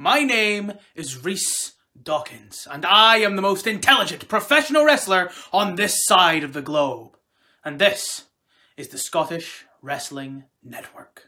My name is Reese Dawkins, and I am the most intelligent professional wrestler on this side of the globe. And this is the Scottish Wrestling Network.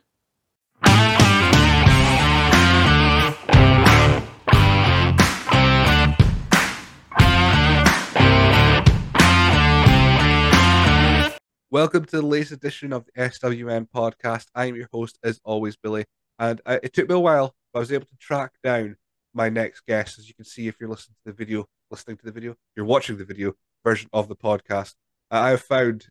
Welcome to the latest edition of the SWN podcast. I'm your host, as always, Billy. And uh, it took me a while, I was able to track down my next guest. As you can see, if you're listening to the video, listening to the video, you're watching the video version of the podcast. Uh, I have found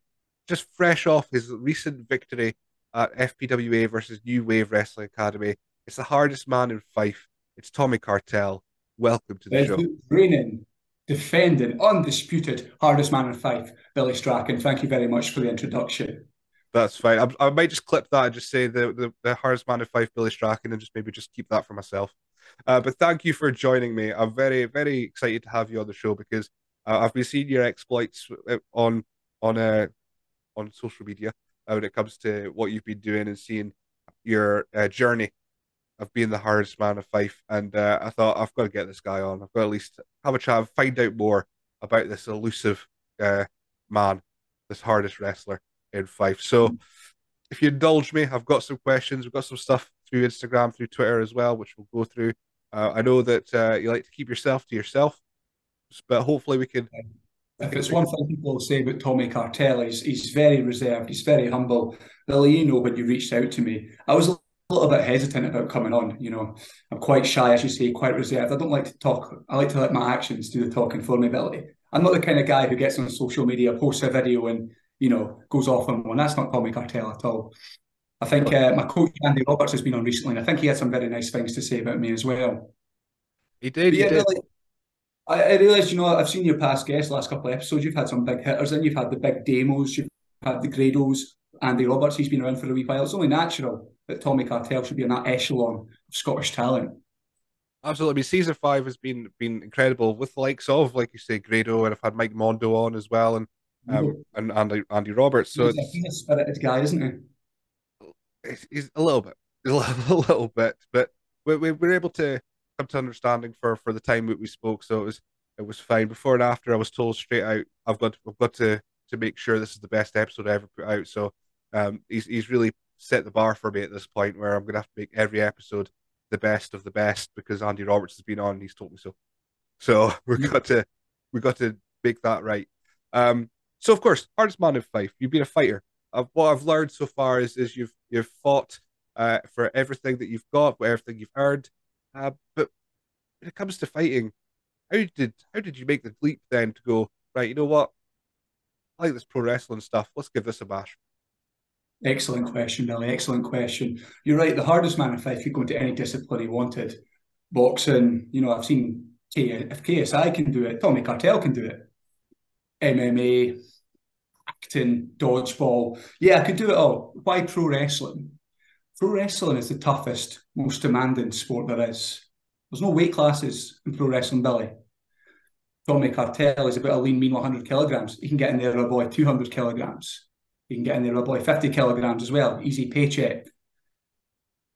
just fresh off his recent victory at FPWA versus New Wave Wrestling Academy. It's the hardest man in Fife. It's Tommy Cartel. Welcome to the show. Reigning, defending, undisputed hardest man in Fife, Billy Strachan. Thank you very much for the introduction. That's fine. I, I might just clip that and just say the, the, the hardest man of Fife Billy Strachan, and just maybe just keep that for myself. Uh, but thank you for joining me. I'm very, very excited to have you on the show because uh, I've been seeing your exploits uh, on on uh, on social media uh, when it comes to what you've been doing and seeing your uh, journey of being the hardest man of Fife. And uh, I thought I've got to get this guy on. I've got to at least have a chat, find out more about this elusive uh, man, this hardest wrestler in Fife. So, if you indulge me, I've got some questions. We've got some stuff through Instagram, through Twitter as well, which we'll go through. Uh, I know that uh, you like to keep yourself to yourself, but hopefully we can. If it's one thing people say about Tommy Cartel, he's, he's very reserved, he's very humble. Billy, you know, when you reached out to me, I was a little bit hesitant about coming on. You know, I'm quite shy, as you say, quite reserved. I don't like to talk. I like to let my actions do the talking for me, Billy. I'm not the kind of guy who gets on social media, posts a video, and you know goes off on one. That's not Tommy Cartel at all. I think uh, my coach Andy Roberts has been on recently, and I think he had some very nice things to say about me as well. He did. He yeah, did. Billy, I, I realised, you know, I've seen your past guests last couple of episodes. You've had some big hitters, and you've had the Big Damos, you've had the Grados. Andy Roberts, he's been around for a wee while. It's only natural that Tommy Cartel should be in that echelon of Scottish talent. Absolutely. I mean, season five has been been incredible with the likes of, like you say, Grado, and I've had Mike Mondo on as well, and um, and Andy Andy Roberts. So he's a, spirited guy, isn't he? He's a little bit, a little bit, but we, we were able to come to understanding for for the time that we spoke. So it was it was fine. Before and after, I was told straight out, I've got I've got to to make sure this is the best episode I ever put out. So um, he's he's really set the bar for me at this point where I'm gonna have to make every episode the best of the best because Andy Roberts has been on and he's told me so. So we've got to we've got to make that right. Um, so of course, hardest man in Fife. You've been a fighter. What I've learned so far is is you've you've fought uh, for everything that you've got, for everything you've earned. Uh, but when it comes to fighting, how did how did you make the leap then to go right? You know what? I like this pro wrestling stuff. Let's give this a bash. Excellent question, Billy. Excellent question. You're right. The hardest man in Fife could go into any discipline he wanted. Boxing, you know, I've seen K- if KSI can do it, Tommy Cartel can do it. MMA, acting, dodgeball. Yeah, I could do it all. Why pro wrestling? Pro wrestling is the toughest, most demanding sport there is. There's no weight classes in pro wrestling, Billy. Tommy Cartel is about a lean, mean 100 kilograms. He can get in there, a boy, 200 kilograms. He can get in there, a boy, 50 kilograms as well. Easy paycheck.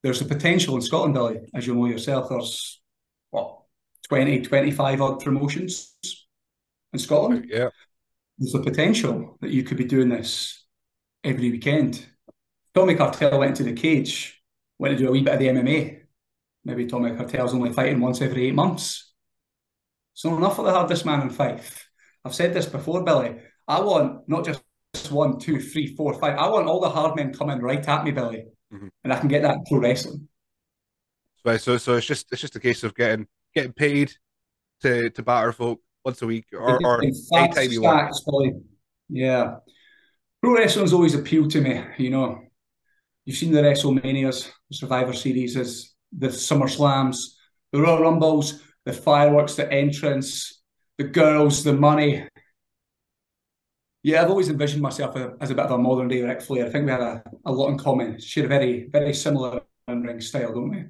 There's a potential in Scotland, Billy, as you know yourself. There's what 20, 25 odd promotions in Scotland. Yeah. There's a potential that you could be doing this every weekend. Tommy Cartel went into the cage, went to do a wee bit of the MMA. Maybe Tommy Cartel's only fighting once every eight months. So enough of the hardest man in Fife. I've said this before, Billy. I want not just one, two, three, four, five. I want all the hard men coming right at me, Billy, mm-hmm. and I can get that pro wrestling. Right, so so it's just it's just a case of getting getting paid to to batter folk once a week or, or anytime you want. Billy. Yeah, pro wrestling's always appealed to me. You know, you've seen the WrestleManias, the Survivor Series, the Summer Slams, the Royal Rumbles, the fireworks, the entrance, the girls, the money. Yeah, I've always envisioned myself as a bit of a modern day Ric Flair. I think we have a, a lot in common. Share a very, very similar ring style, don't we?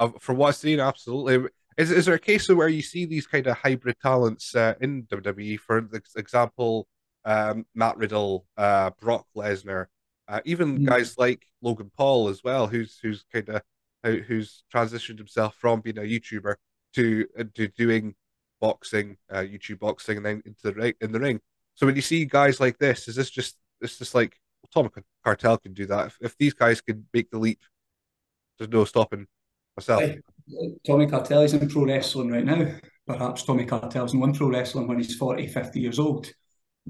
Uh, from what I've seen, absolutely. Is, is there a case of where you see these kind of hybrid talents uh, in WWE? For example, um, Matt Riddle, uh, Brock Lesnar, uh, even mm. guys like Logan Paul as well, who's who's kind of who's transitioned himself from being a YouTuber to uh, to doing boxing, uh, YouTube boxing, and then into the ring in the ring. So when you see guys like this, is this just it's just like well, Tommy Cartel can do that? If, if these guys can make the leap, there's no stopping myself. Hey, Tommy Cartel is in pro wrestling right now. Perhaps Tommy Cartel's in one pro wrestling when he's 40, 50 years old.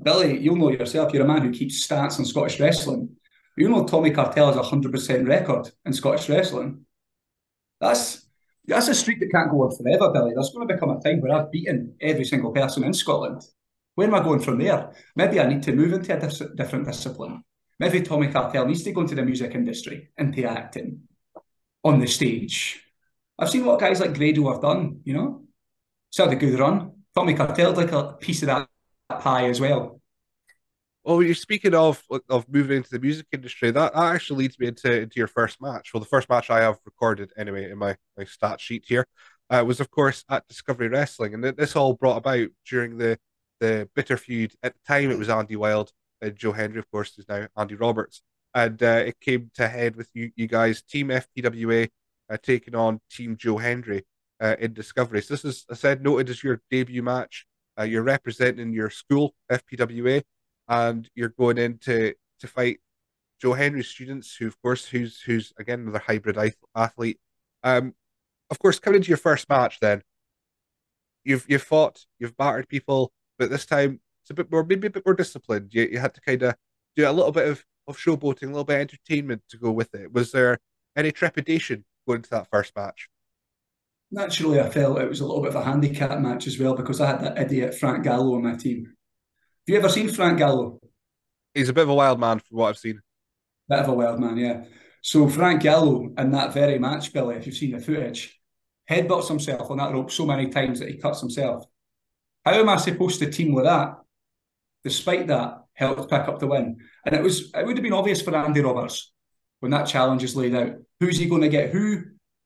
Billy, you'll know yourself, you're a man who keeps stats on Scottish wrestling. You know Tommy Cartel has a 100% record in Scottish wrestling. That's that's a streak that can't go on forever, Billy. There's going to become a time where I've beaten every single person in Scotland. Where am I going from there? Maybe I need to move into a dis- different discipline. Maybe Tommy Cartel needs to go into the music industry, into acting, on the stage. I've seen what guys like Grado have done, you know? It's had a good run. Tommy Cartel like a piece of that pie as well. Well, you're speaking of of moving into the music industry. That, that actually leads me into, into your first match. Well, the first match I have recorded anyway in my, my stat sheet here uh, was, of course, at Discovery Wrestling, and this all brought about during the the bitter feud. At the time, it was Andy Wild and Joe Hendry, of course, who's now Andy Roberts, and uh, it came to head with you you guys, Team FPWA, uh, taking on Team Joe Hendry uh, in Discovery. So this is, I said, noted as your debut match. Uh, you're representing your school, FPWA, and you're going in to, to fight Joe Hendry students, who of course, who's who's again another hybrid athlete. Um, of course, coming into your first match, then you've you've fought, you've battered people, but this time it's a bit more, maybe a bit more disciplined. You you had to kind of do a little bit of of showboating, a little bit of entertainment to go with it. Was there any trepidation going to that first match? Naturally, I felt it was a little bit of a handicap match as well because I had that idiot Frank Gallo on my team. Have you ever seen Frank Gallo? He's a bit of a wild man from what I've seen. Bit of a wild man, yeah. So Frank Gallo in that very match, Billy, if you've seen the footage, headbutts himself on that rope so many times that he cuts himself. How am I supposed to team with that? Despite that, helped pick up the win. And it was it would have been obvious for Andy Roberts when that challenge is laid out. Who's he going to get? Who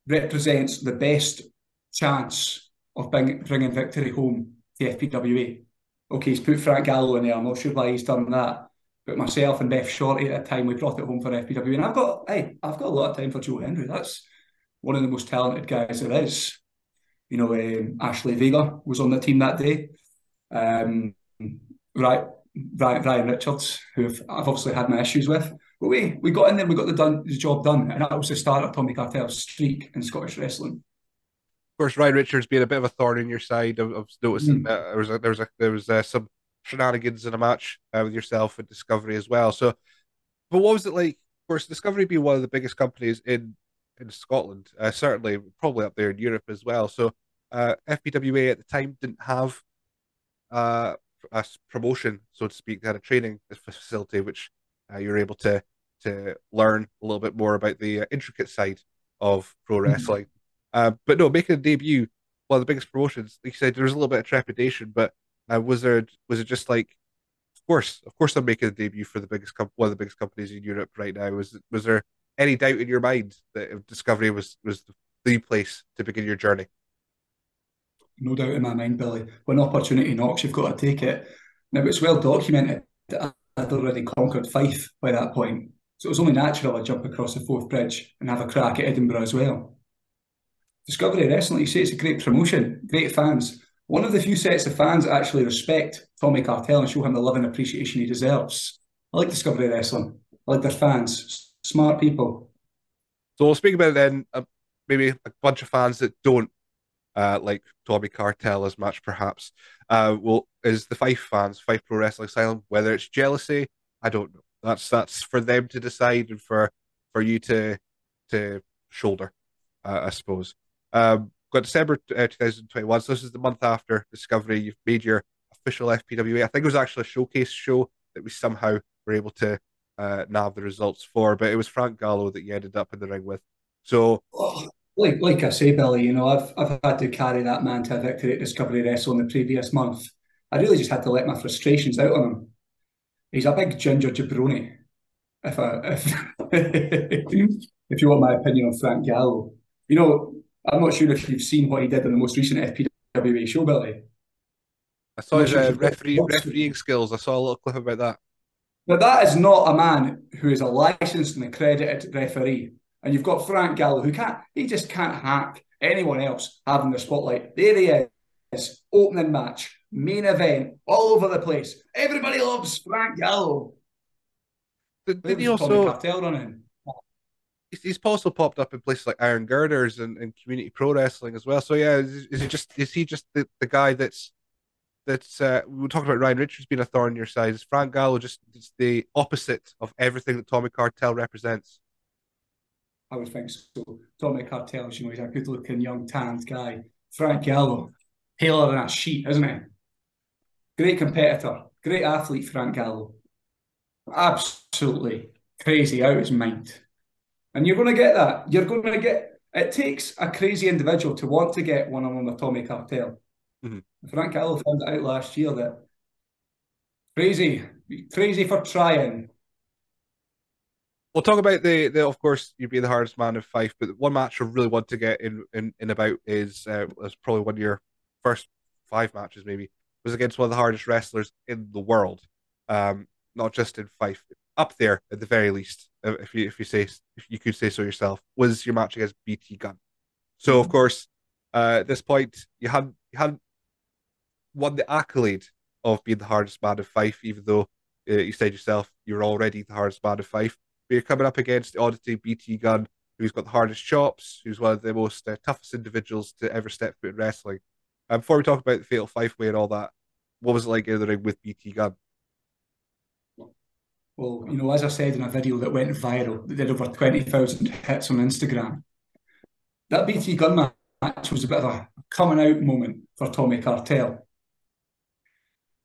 represents the best chance of bring, bringing victory home to FPWA. Okay, he's put Frank Gallo in there. I'm not sure why he's done that. But myself and Beth Shorty at the time, we brought it home for FPWA. And I've got, hey, I've got a lot of time for Joe Hendry. That's one of the most talented guys there is. You know, um, Ashley Vega was on the team that day. Um, right, Ryan Richards, who I've obviously had my issues with. But we we got in there, we got the done the job done, and that was the start of Tommy Cartel's streak in Scottish wrestling of course, Ryan Richards being a bit of a thorn in your side. I've, I've noticing mm. there was a, there was a, there was uh, some shenanigans in a match uh, with yourself and Discovery as well. So, but what was it like? Of course, Discovery being one of the biggest companies in in Scotland, uh, certainly probably up there in Europe as well. So, uh, FPWA at the time didn't have uh, a promotion, so to speak. They had a training facility which uh, you're able to to learn a little bit more about the uh, intricate side of pro hmm. wrestling. Uh, but no, making a debut, one of the biggest promotions, like you said, there was a little bit of trepidation, but uh, was there was it just like, of course, of course, I'm making a debut for the biggest com- one of the biggest companies in Europe right now. Was was there any doubt in your mind that Discovery was was the place to begin your journey? No doubt in my mind, Billy. When opportunity knocks, you've got to take it. Now it's well documented that I'd already conquered Fife by that point, so it was only natural I jump across the Forth Bridge and have a crack at Edinburgh as well. Discovery Wrestling, you say it's a great promotion, great fans. One of the few sets of fans that actually respect Tommy Cartel and show him the love and appreciation he deserves. I like Discovery Wrestling. I like their fans, smart people. So we'll speak about then. Uh, maybe a bunch of fans that don't uh, like Tommy Cartel as much, perhaps. Uh, well, is the Fife fans, Fife Pro Wrestling Asylum, whether it's jealousy, I don't know. That's that's for them to decide and for for you to to shoulder, uh, I suppose. Um, got December uh, 2021. So this is the month after Discovery. You've made your official FPWA. I think it was actually a showcase show that we somehow were able to uh, nab the results for, but it was Frank Gallo that you ended up in the ring with. So, oh, like like I say, Billy, you know, I've I've had to carry that man to a victory at Discovery Wrestle in the previous month. I really just had to let my frustrations out on him. He's a big ginger jabroni. If I if if you want my opinion on Frank Gallo, you know, I'm not sure if you've seen what he did in the most recent FPWA show, Billy. I saw his uh, referee, refereeing skills. I saw a little clip about that. Now, that is not a man who is a licensed and accredited referee. And you've got Frank Gallo, who can't, he just can't hack anyone else having the spotlight. There he is, opening match, main event, all over the place. Everybody loves Frank Gallo. Did, did he also? Cartel running? He's, he's also popped up in places like Iron Girders and, and community pro wrestling as well. So yeah, is, is he just is he just the, the guy that's that's uh, we were talking about Ryan Richards being a thorn in your side? Is Frank Gallo just just the opposite of everything that Tommy Cartel represents? I would think so. Tommy Cartel's, you know, he's a good looking young tanned guy. Frank Gallo, paler than a sheet, isn't he? Great competitor, great athlete, Frank Gallo. Absolutely crazy out of his mind. And you're going to get that. You're going to get. It takes a crazy individual to want to get one on one with Tommy Cartel. Mhm. Frank Gallo found it out last year that crazy, crazy for trying. We'll talk about the, the of course you'd be the hardest man of Fife, but one match I really want to get in in, in about is uh, was probably one of your first five matches maybe was against one of the hardest wrestlers in the world, um, not just in Fife, up there at the very least, uh, if you if you say if you could say so yourself, was your match against BT Gun. So of course, uh, at this point you had you had won the accolade of being the hardest man of Fife, even though uh, you said yourself you were already the hardest man of Fife but you're coming up against the oddity BT Gun, who's got the hardest chops, who's one of the most uh, toughest individuals to ever step foot in wrestling. Um, before we talk about the Fatal Five Way and all that, what was it like in the ring with BT Gun? Well, you know, as I said in a video that went viral, that did over 20,000 hits on Instagram, that BT Gun match was a bit of a coming out moment for Tommy Cartel.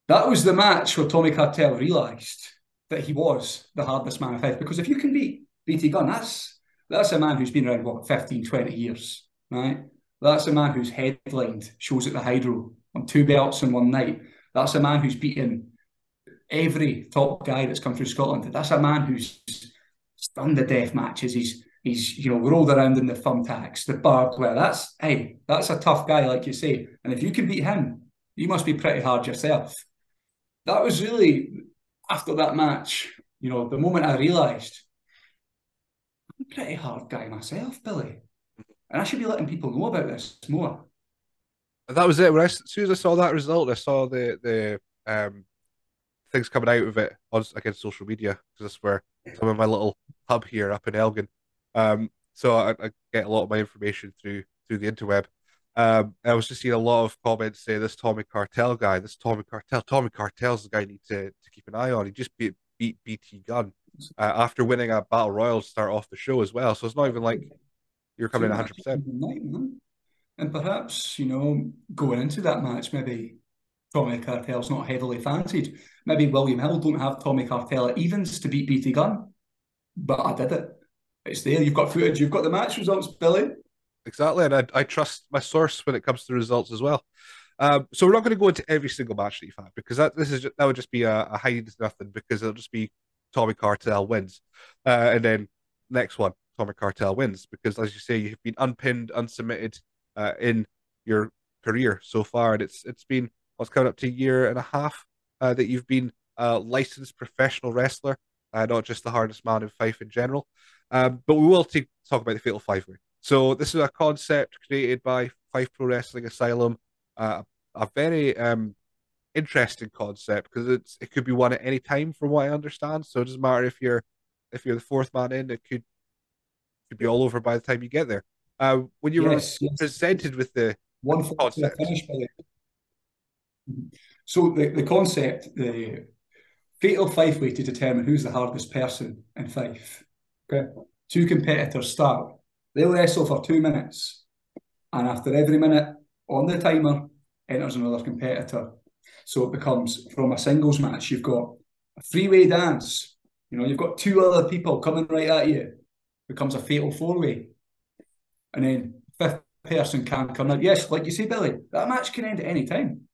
That was the match where Tommy Cartel realised that he was the hardest man of alive. Because if you can beat BT Gun, that's that's a man who's been around, what, 15, 20 years, right? That's a man who's headlined shows at the Hydro on two belts in one night. That's a man who's beaten every top guy that's come through Scotland. That's a man who's done the death matches. He's he's you know rolled around in the thumbtacks, the barbed wire. That's hey, that's a tough guy, like you say. And if you can beat him, you must be pretty hard yourself. That was really after that match. You know, the moment I realised I'm a pretty hard guy myself, Billy, and I should be letting people know about this more. That was it. When I, as soon as I saw that result, I saw the the um, things coming out of it on against social media because that's where some of my little hub here up in Elgin. Um, so I, I, get a lot of my information through through the interweb. Um, I was just seeing a lot of comments say this Tommy Cartel guy, this Tommy Cartel, Tommy Cartel's the guy you need to, to keep an eye on. He just beat beat BT Gun uh, after winning a battle royal to start off the show as well. So it's not even like you're coming in 100. percent And perhaps you know going into that match, maybe Tommy Cartel's not heavily fancied. Maybe William Hill don't have Tommy Cartel at evens to beat BT Gun, but I did it. It's there. You've got footage. You've got the match results, Billy. Exactly, and I, I trust my source when it comes to results as well. Um, so we're not going to go into every single match that you've had because that this is just, that would just be a, a hide nothing because it'll just be Tommy Cartel wins, uh, and then next one Tommy Cartel wins because as you say you've been unpinned, unsubmitted uh, in your career so far, and it's it's been what's coming up to a year and a half uh, that you've been a licensed professional wrestler, uh, not just the hardest man in Fife in general. Um, but we will t- talk about the Fatal Five Way. So this is a concept created by Fife Pro Wrestling Asylum, uh, a very um, interesting concept because it's it could be won at any time, from what I understand. So it doesn't matter if you're if you're the fourth man in, it could could be all over by the time you get there. Uh, when you yes, were yes. presented with the one concept. finish. So the, the concept, the fatal five way to determine who's the hardest person in Fife. Okay. Two competitors start. They'll wrestle for two minutes. And after every minute on the timer enters another competitor. So it becomes from a singles match, you've got a three-way dance. You know, you've got two other people coming right at you. Becomes a fatal four-way. And then fifth person can come out. Yes, like you say, Billy, that match can end at any time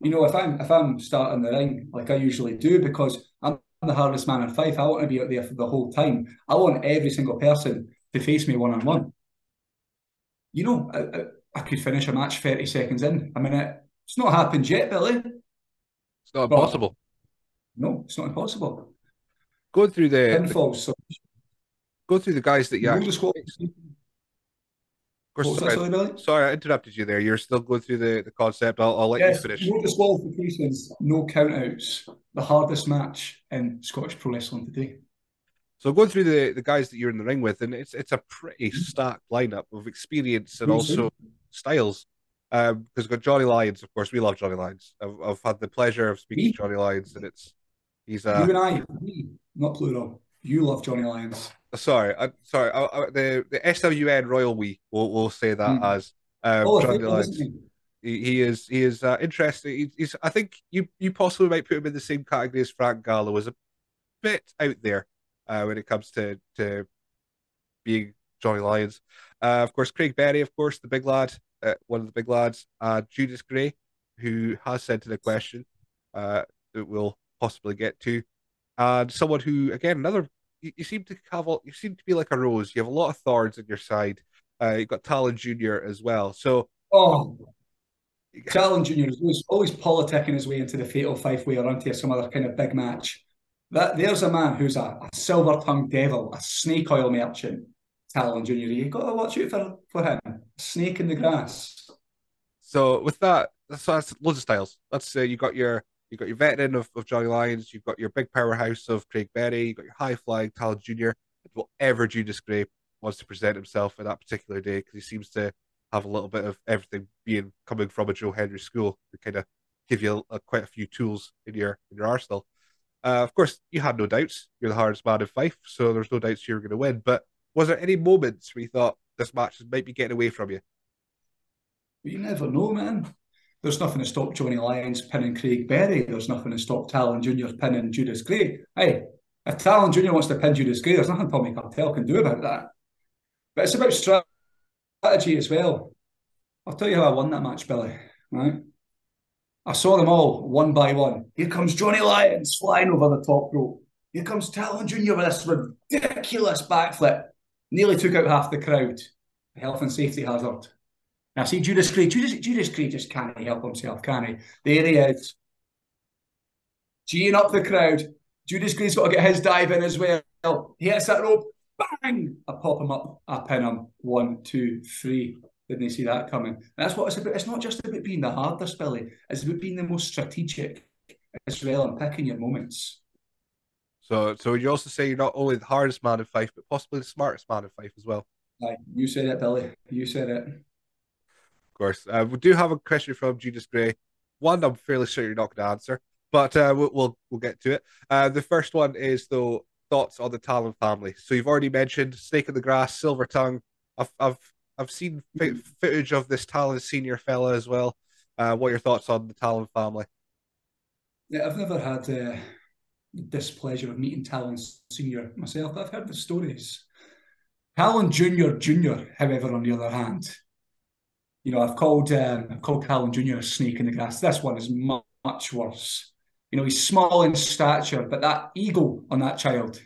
you know, if I'm if I'm starting the ring like I usually do, because I'm the hardest man in Fife, I want to be out there for the whole time. I want every single person to face me one on one. You know, I, I, could finish a match thirty seconds in a minute. It's not happened yet, Billy. It's not impossible. no, it's not impossible. Going through the pinfalls. So. go through the guys that you actually. squad. Course, What was that, sorry, sorry, sorry, I interrupted you there. You're still going through the, the concept. I'll, I'll let Yes, you finish. no disqualifications, no countouts. The hardest match in Scottish Pro Wrestling today. So going through the, the guys that you're in the ring with, and it's it's a pretty stacked lineup of experience and also styles. Um, because we've got Johnny Lyons, of course, we love Johnny Lyons. I've, I've had the pleasure of speaking Me? to Johnny Lyons, and it's he's You uh and I, me, not plural. You love Johnny Lyons. sorry, I, sorry, I, I, the the SWN Royal We will will say that Mm. as um, Oh, Johnny Lyons. he? He, he is he is uh, interesting. He, he's I think you you possibly might put him in the same category as Frank Gallo. Is a bit out there uh, when it comes to to being Johnny Lyons. Uh, of course, Craig Berry, of course, the big lad, uh, one of the big lads. Uh, Judas Gray, who has sent in a question uh, that we'll possibly get to, and someone who again another. You, you seem to have all, you seem to be like a rose. You have a lot of thorns on your side. Uh, you've got Talon Jr. as well. So Oh, Talon Jr. is always, always politicking his way into the fatal five way or into some other kind of big match. That there's a man who's a, a silver tongued devil, a snake oil merchant. Talon Jr. You've got to watch out for, for him. Snake in the grass. So with that, that's, that's loads of styles. That's uh, you got your you got your veteran of, of Johnny Lyons, you've got your big powerhouse of Craig Berry, you've got your high flying Talon Jr. Whatever Judas Gray wants to present himself in that particular day, because he seems to have a little bit of everything being coming from a Joe Hendry school to kind of give you a, quite a few tools in your in your arsenal. Uh, of course, you had no doubts. You're the hardest man in Fife, so there's no doubts you were going to win. But was there any moments where you thought this match might be getting away from you? You never know, man. There's nothing to stop Johnny Lyons pinning Craig Berry. There's nothing to stop Talon Jr. pinning Judas Gray. Hey, if Talon Jr. wants to pin Judas Gray, there's nothing Tommy Cartel can do about that. But it's about strategy as well. I'll tell you how I won that match, Billy. Right? I saw them all one by one. Here comes Johnny Lyons flying over the top rope. Here comes Talon Jr. with this ridiculous backflip. Nearly took out half the crowd. Health and safety hazard. Now see Judas Gray. Judas, Judas Gray just can't help himself, can he? There he is. Geeing up the crowd. Judas Gray's got to get his dive in as well. He hits that rope. Bang! I pop him up. I pin him. One, two, three. Didn't see that coming? And that's what it's about. It's not just about being the hardest, Billy. It's about being the most strategic as well and picking your moments. So, so would you also say you're not only the hardest man in Fife, but possibly the smartest man in Fife as well? Aye, you said it, Billy. You said it. Of course. Uh, we do have a question from Judas Gray. One, I'm fairly sure you're not going to answer, but uh, we'll, we'll we'll get to it. Uh, the first one is though thoughts on the Talon family. So you've already mentioned Snake in the Grass, Silver Tongue. I've I've I've seen fi- footage of this Talon senior fella as well. Uh, what are your thoughts on the Talon family? Yeah, I've never had uh, the displeasure of meeting Talon Senior myself, but I've heard the stories. Talon Junior Junior, however, on the other hand, you know, I've called um, I've called Talon Junior a snake in the grass. This one is mu- much worse. You know, he's small in stature, but that ego on that child,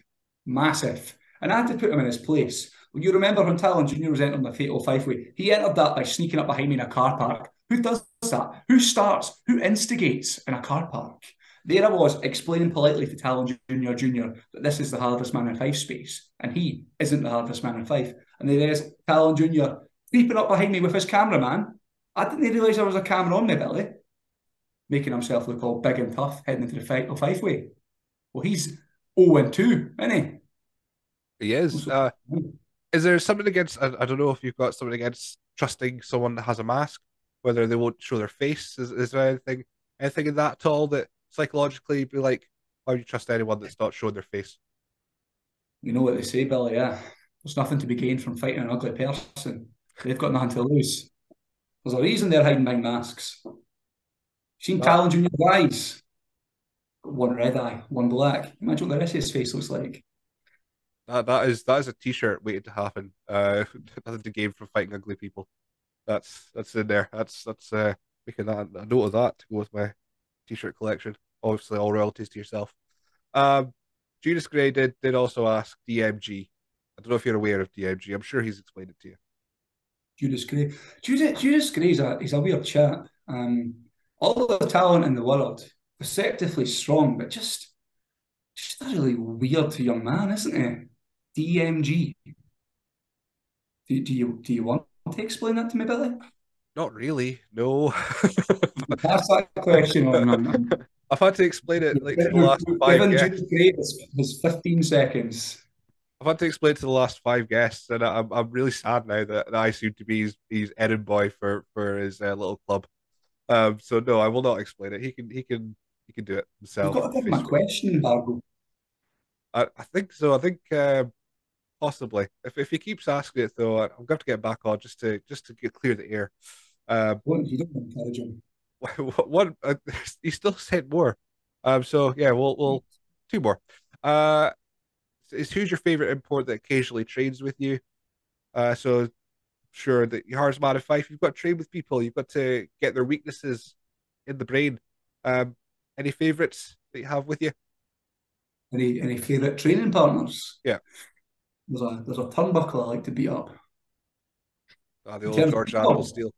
massive. And I had to put him in his place. Well, you remember when Talon Junior was entering the Fatal Five Way? He entered that by sneaking up behind me in a car park. Who does that? Who starts? Who instigates in a car park? There I was explaining politely to Talon Junior Junior that this is the hardest man in Fife space, and he isn't the hardest man in Fife. And there is Talon Junior creeping up behind me with his cameraman. I didn't realise there was a camera on my belly, making himself look all big and tough, heading into the of Fife way. Well, he's 0 and 2, isn't he? He is. Uh, is there something against? I, I don't know if you've got something against trusting someone that has a mask, whether they won't show their face. Is, is there anything anything in that at all that psychologically be like, why would you trust anyone that's not showing their face? You know what they say, Billy, yeah. There's nothing to be gained from fighting an ugly person. They've got nothing to lose. There's a reason they're hiding behind masks. Seen Oh. Talon Junior's eyes? One red eye, one black. Imagine what the rest of his face looks like. That that is that is a t-shirt waiting to happen. Uh, nothing to gain from fighting ugly people. That's that's in there. That's that's uh making that a note of that to go with my t-shirt collection. Obviously, all royalties to yourself. Um, Judas Gray did did also ask DMG. I don't know if you're aware of DMG. I'm sure he's explained it to you. Judas Gray. Judas, Judas Gray's a he's a weird chap. Um, all the talent in the world, perceptively strong, but just just a really weird young man, isn't he? DMG. Do, do you do you want to explain that to me, Billy? Not really. No. That's that question on. I've had to explain it like to the last five guests. Has, has 15 seconds. I've had to explain to the last five guests, and I'm I'm really sad now that, that I seem to be his, his errand boy for for his uh, little club. Um, so no, I will not explain it. He can he can he can do it You've himself. got to give him a question, Bargo. I, I think so. I think uh, possibly. If if he keeps asking it though, I'm going to have to get back on just to just to get clear the air. Um, What- You don't encourage him. one uh, he still said more. Um, so yeah, we'll we'll two more. Uh, is who's your favorite import that occasionally trains with you? Uh, so sure that Yars Man of Fife, you've got to train with people. You've got to get their weaknesses in the brain. Um, any favorites that you have with you? Any any favourite training partners? Yeah. There's a there's a turnbuckle I like to beat up. Ah, the old George? Animal Steel.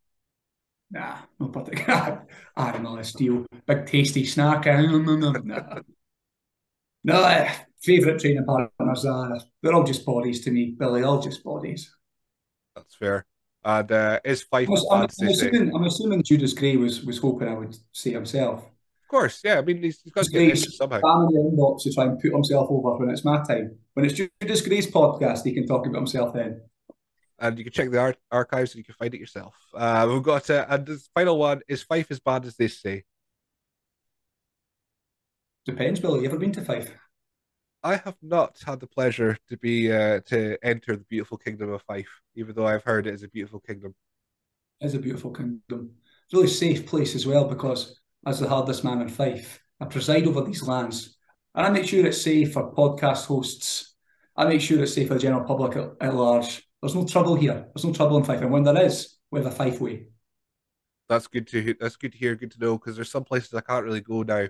Nah, no particular. Animal Steel, big tasty snack. eh? No, no, no, no. No, uh, favourite training partners. Uh, they're all just bodies to me, Billy. All just bodies. That's fair. And uh, is Fife I'm, I'm, bad I'm they say? Of assuming, I'm assuming Judas Gray was was hoping I would say himself. Course, yeah. I mean, he's, he's got to get somehow. inbox to try and put himself over when it's my time. When it's Judas Gray's podcast, he can talk about himself then. and you can check the ar- archives and you can find it yourself. Uh, we've got uh, and the final one is Fife as bad as they say. Depends, Billy. You ever been to Fife? I have not had the pleasure to be uh, to enter the beautiful kingdom of Fife, even though I've heard it is a beautiful kingdom. It's a beautiful kingdom. It's a really safe place as well because, as the hardest man in Fife, I preside over these lands. And I make sure it's safe for podcast hosts. I make sure it's safe for the general public at, at large. There's no trouble here. There's no trouble in Fife. And when there is, we have a Fife way. That's good to he- that's good to hear, good to know because there's some places I can't really go now,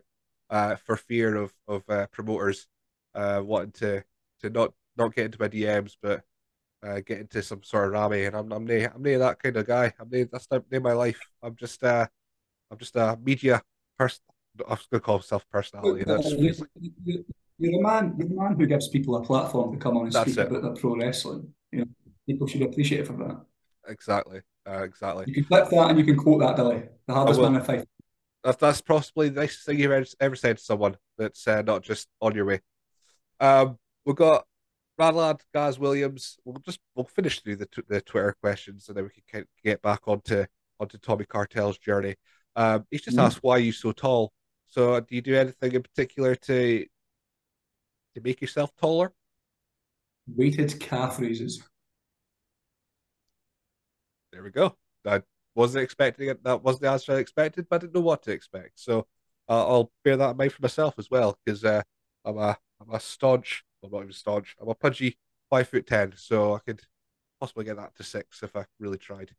uh, for fear of of uh, promoters, uh, wanting to to not not get into my DMs, but uh, get into some sort of rammy, and I'm I'm nae, I'm nae that kind of guy. I'm nae, that's not nae my life. I'm just uh, I'm just a media person. I was going to call myself personality. That's You- you- You're a man. You're a man who gives people a platform to come on and That's speak it. about their pro wrestling. You know, people should appreciate it for that. exactly, uh, exactly. You can clip that and you can quote that, Billy. The hardest man in Fife. That's that's possibly the nicest thing you've ever, ever said to someone that's uh, not just on your way. Um, we've got Radlad, Gaz Williams. We'll just we'll finish through the the Twitter questions and then we can get back onto onto Tommy Cartel's journey. Um, he's just asked why you're so tall. So do you do anything in particular to to make yourself taller? Weighted calf raises. There we go. I wasn't expecting it. That wasn't the answer I expected, but I didn't know what to expect. So uh, I'll bear that in mind for myself as well, because uh, I'm a I'm a staunch, well, not even staunch. I'm a pudgy five foot ten, so I could possibly get that to six if I really tried.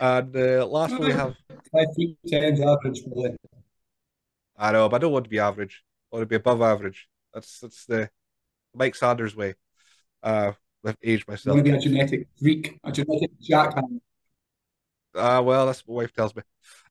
And uh, last one we have, Five feet ten average. I know, but I don't want to be average. I want to be above average. That's that's the Mike Sanders way. Uh, I've aged myself. want to be a genetic freak, a genetic jackhammer. Uh, well, that's what my wife tells me.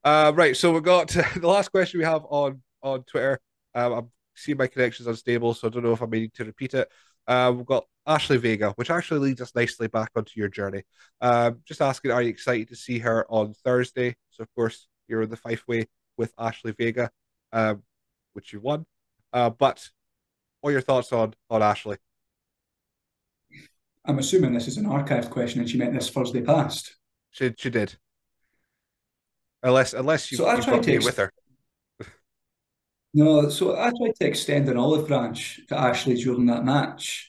Uh, right, so we've got the last question we have on on Twitter. Um, I'm seeing my connection's unstable, so I don't know if I'm needing to repeat it. Uh, we've got Ashley Vega, which actually leads us nicely back onto your journey. Um, just asking, are you excited to see her on Thursday? So, of course, you're in the Fife Way with Ashley Vega, um, which you won. Uh, but what are your thoughts on on Ashley? I'm assuming this is an archived question and she meant this Thursday past. She she did, unless unless you So I you've got to me ex- with her. No, so I tried to extend an olive branch to Ashley during that match.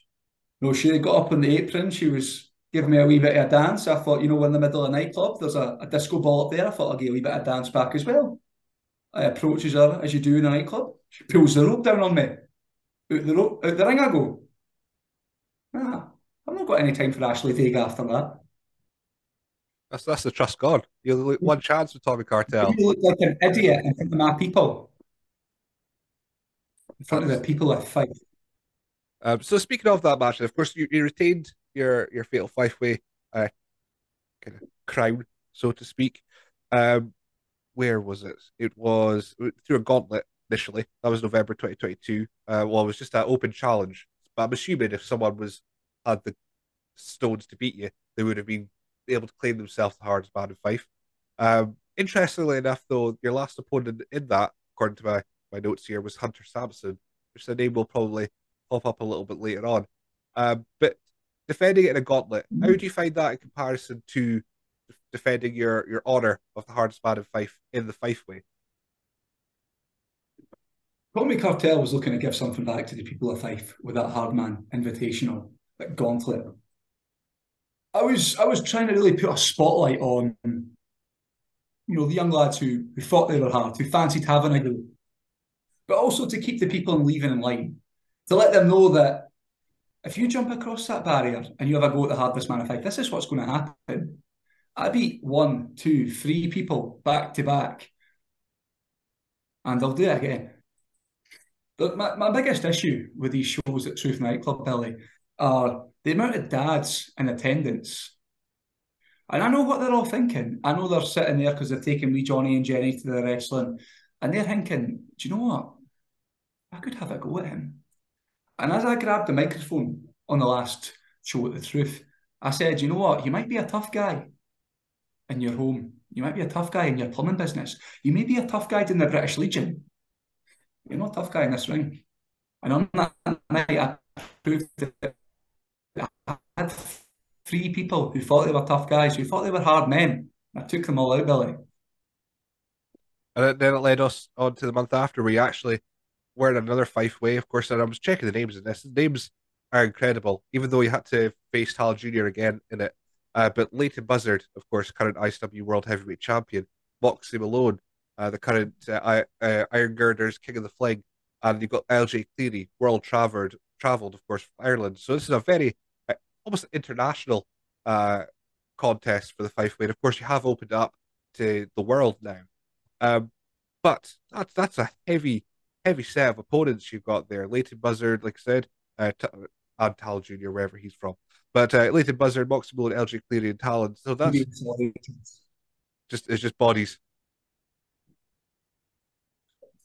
No, she got up on the apron. She was giving me a wee bit of a dance. I thought, you know, in the middle of a nightclub, there's a, a disco ball up there. I thought I'd give a wee bit of dance back as well. I approaches her as you do in a nightclub. She pulls the rope down on me. Out the rope, out the ring I go. Nah, I've not got any time for Ashley Vega after that. That's that's the trust God. You look one chance with Tommy Cartel. You look like an idiot in front of my people. In front of the people at Fife. Um, so speaking of that match, of course, you, you retained your your fatal five way uh, kind of crown, so to speak. Um, where was it? It was through a gauntlet initially. That was November 2022. Uh, well, it was just an open challenge. But I'm assuming if someone was had the stones to beat you, they would have been able to claim themselves the hardest man in Fife. Um, interestingly enough, though, your last opponent in that, according to my, my notes here, was Hunter Sampson, which the name will probably pop up a little bit later on. Um, but defending it in a gauntlet, how do you find that in comparison to defending your, your honour of the hardest man in Fife in the Fife way? Tommy Cartel was looking to give something back to the people of Fife with that hard man Invitational, that gauntlet. I was I was trying to really put a spotlight on, you know, the young lads who, who thought they were hard, who fancied having a go, but also to keep the people in leaving in line, to let them know that if you jump across that barrier and you have a go at the hardest man of Fife, this is what's going to happen. I beat one, two, three people back to back, and I'll do it again my, my biggest issue with these shows at Truth Nightclub, Billy, are the amount of dads in attendance. And I know what they're all thinking. I know they're sitting there because they're taking me, Johnny, and Jenny to the wrestling, and they're thinking, do you know what? I could have a go at him. And as I grabbed the microphone on the last show at the Truth, I said, you know what? You might be a tough guy in your home. You might be a tough guy in your plumbing business. You may be a tough guy in the British Legion. You're not a tough guy in this ring. And on that night, I proved that I had three people who thought they were tough guys, who thought they were hard men. I took them all out, Billy. And then it led us on to the month after we actually were in another Fife way, of course. And I was checking the names in this. The names are incredible, even though you had to face Tal Jr. again in it. Uh, but Leighton Buzzard, of course, current ICW World Heavyweight Champion, Moxie Malone, uh, the current uh, uh, Iron Girders, King of the Fling, and you've got LJ Cleary, world traveled, traveled of course, from Ireland. So this is a very uh, almost international uh, contest for the Fife weight. Of course, you have opened up to the world now, um, but that's that's a heavy, heavy set of opponents you've got there. Leighton Buzzard, like I said, uh, t- and Tal Jr., wherever he's from. But uh, Leighton Buzzard, Moxie Bull, and LJ Cleary, and Talon. So that's just it's just bodies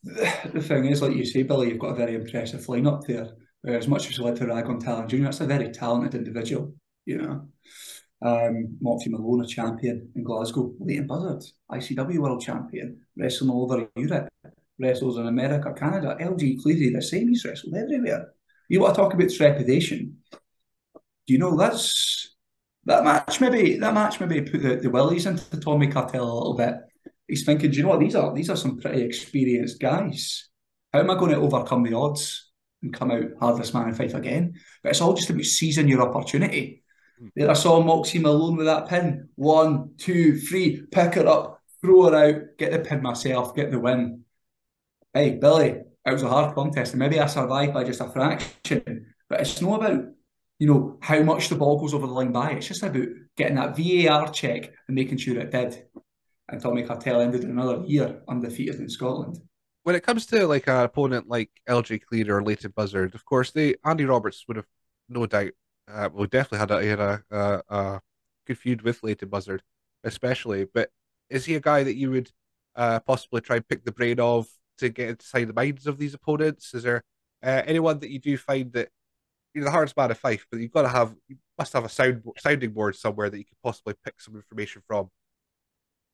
the thing is, like you say, Billy, you've got a very impressive lineup there. As much as you like to rag on Talon Jr., that's a very talented individual, you know. Um, Moxie Malone, a champion in Glasgow. Leighton Buzzard, ICW world champion, wrestling all over Europe, wrestles in America, Canada. LJ Cleary, the same, he's wrestled everywhere. You want to talk about trepidation? Do you know that's that match? Maybe that match maybe put the, the willies into Tommy Cartel a little bit he's thinking, do you know what? These are these are some pretty experienced guys. How am I going to overcome the odds and come out hardest man in Fife again? But it's all just about seizing your opportunity. Mm. There I saw Moxie Malone with that pin. One, two, three, pick her up, throw her out, get the pin myself, get the win. Hey, Billy, it was a hard contest, and maybe I survived by just a fraction. But it's not about you know how much the ball goes over the line by. It's just about getting that VAR check and making sure it did and Tommy Cartel ended another year undefeated in Scotland. When it comes to like an opponent like LJ Cleary or Leighton Buzzard, of course, they Andy Roberts would have no doubt, uh, well, definitely had a, had a, a, a good feud with Leighton Buzzard, especially. But is he a guy that you would uh, possibly try and pick the brain of to get inside the minds of these opponents? Is there uh, anyone that you do find that you know the hardest man of Fife, but you've got to have you must have a sound sounding board somewhere that you could possibly pick some information from?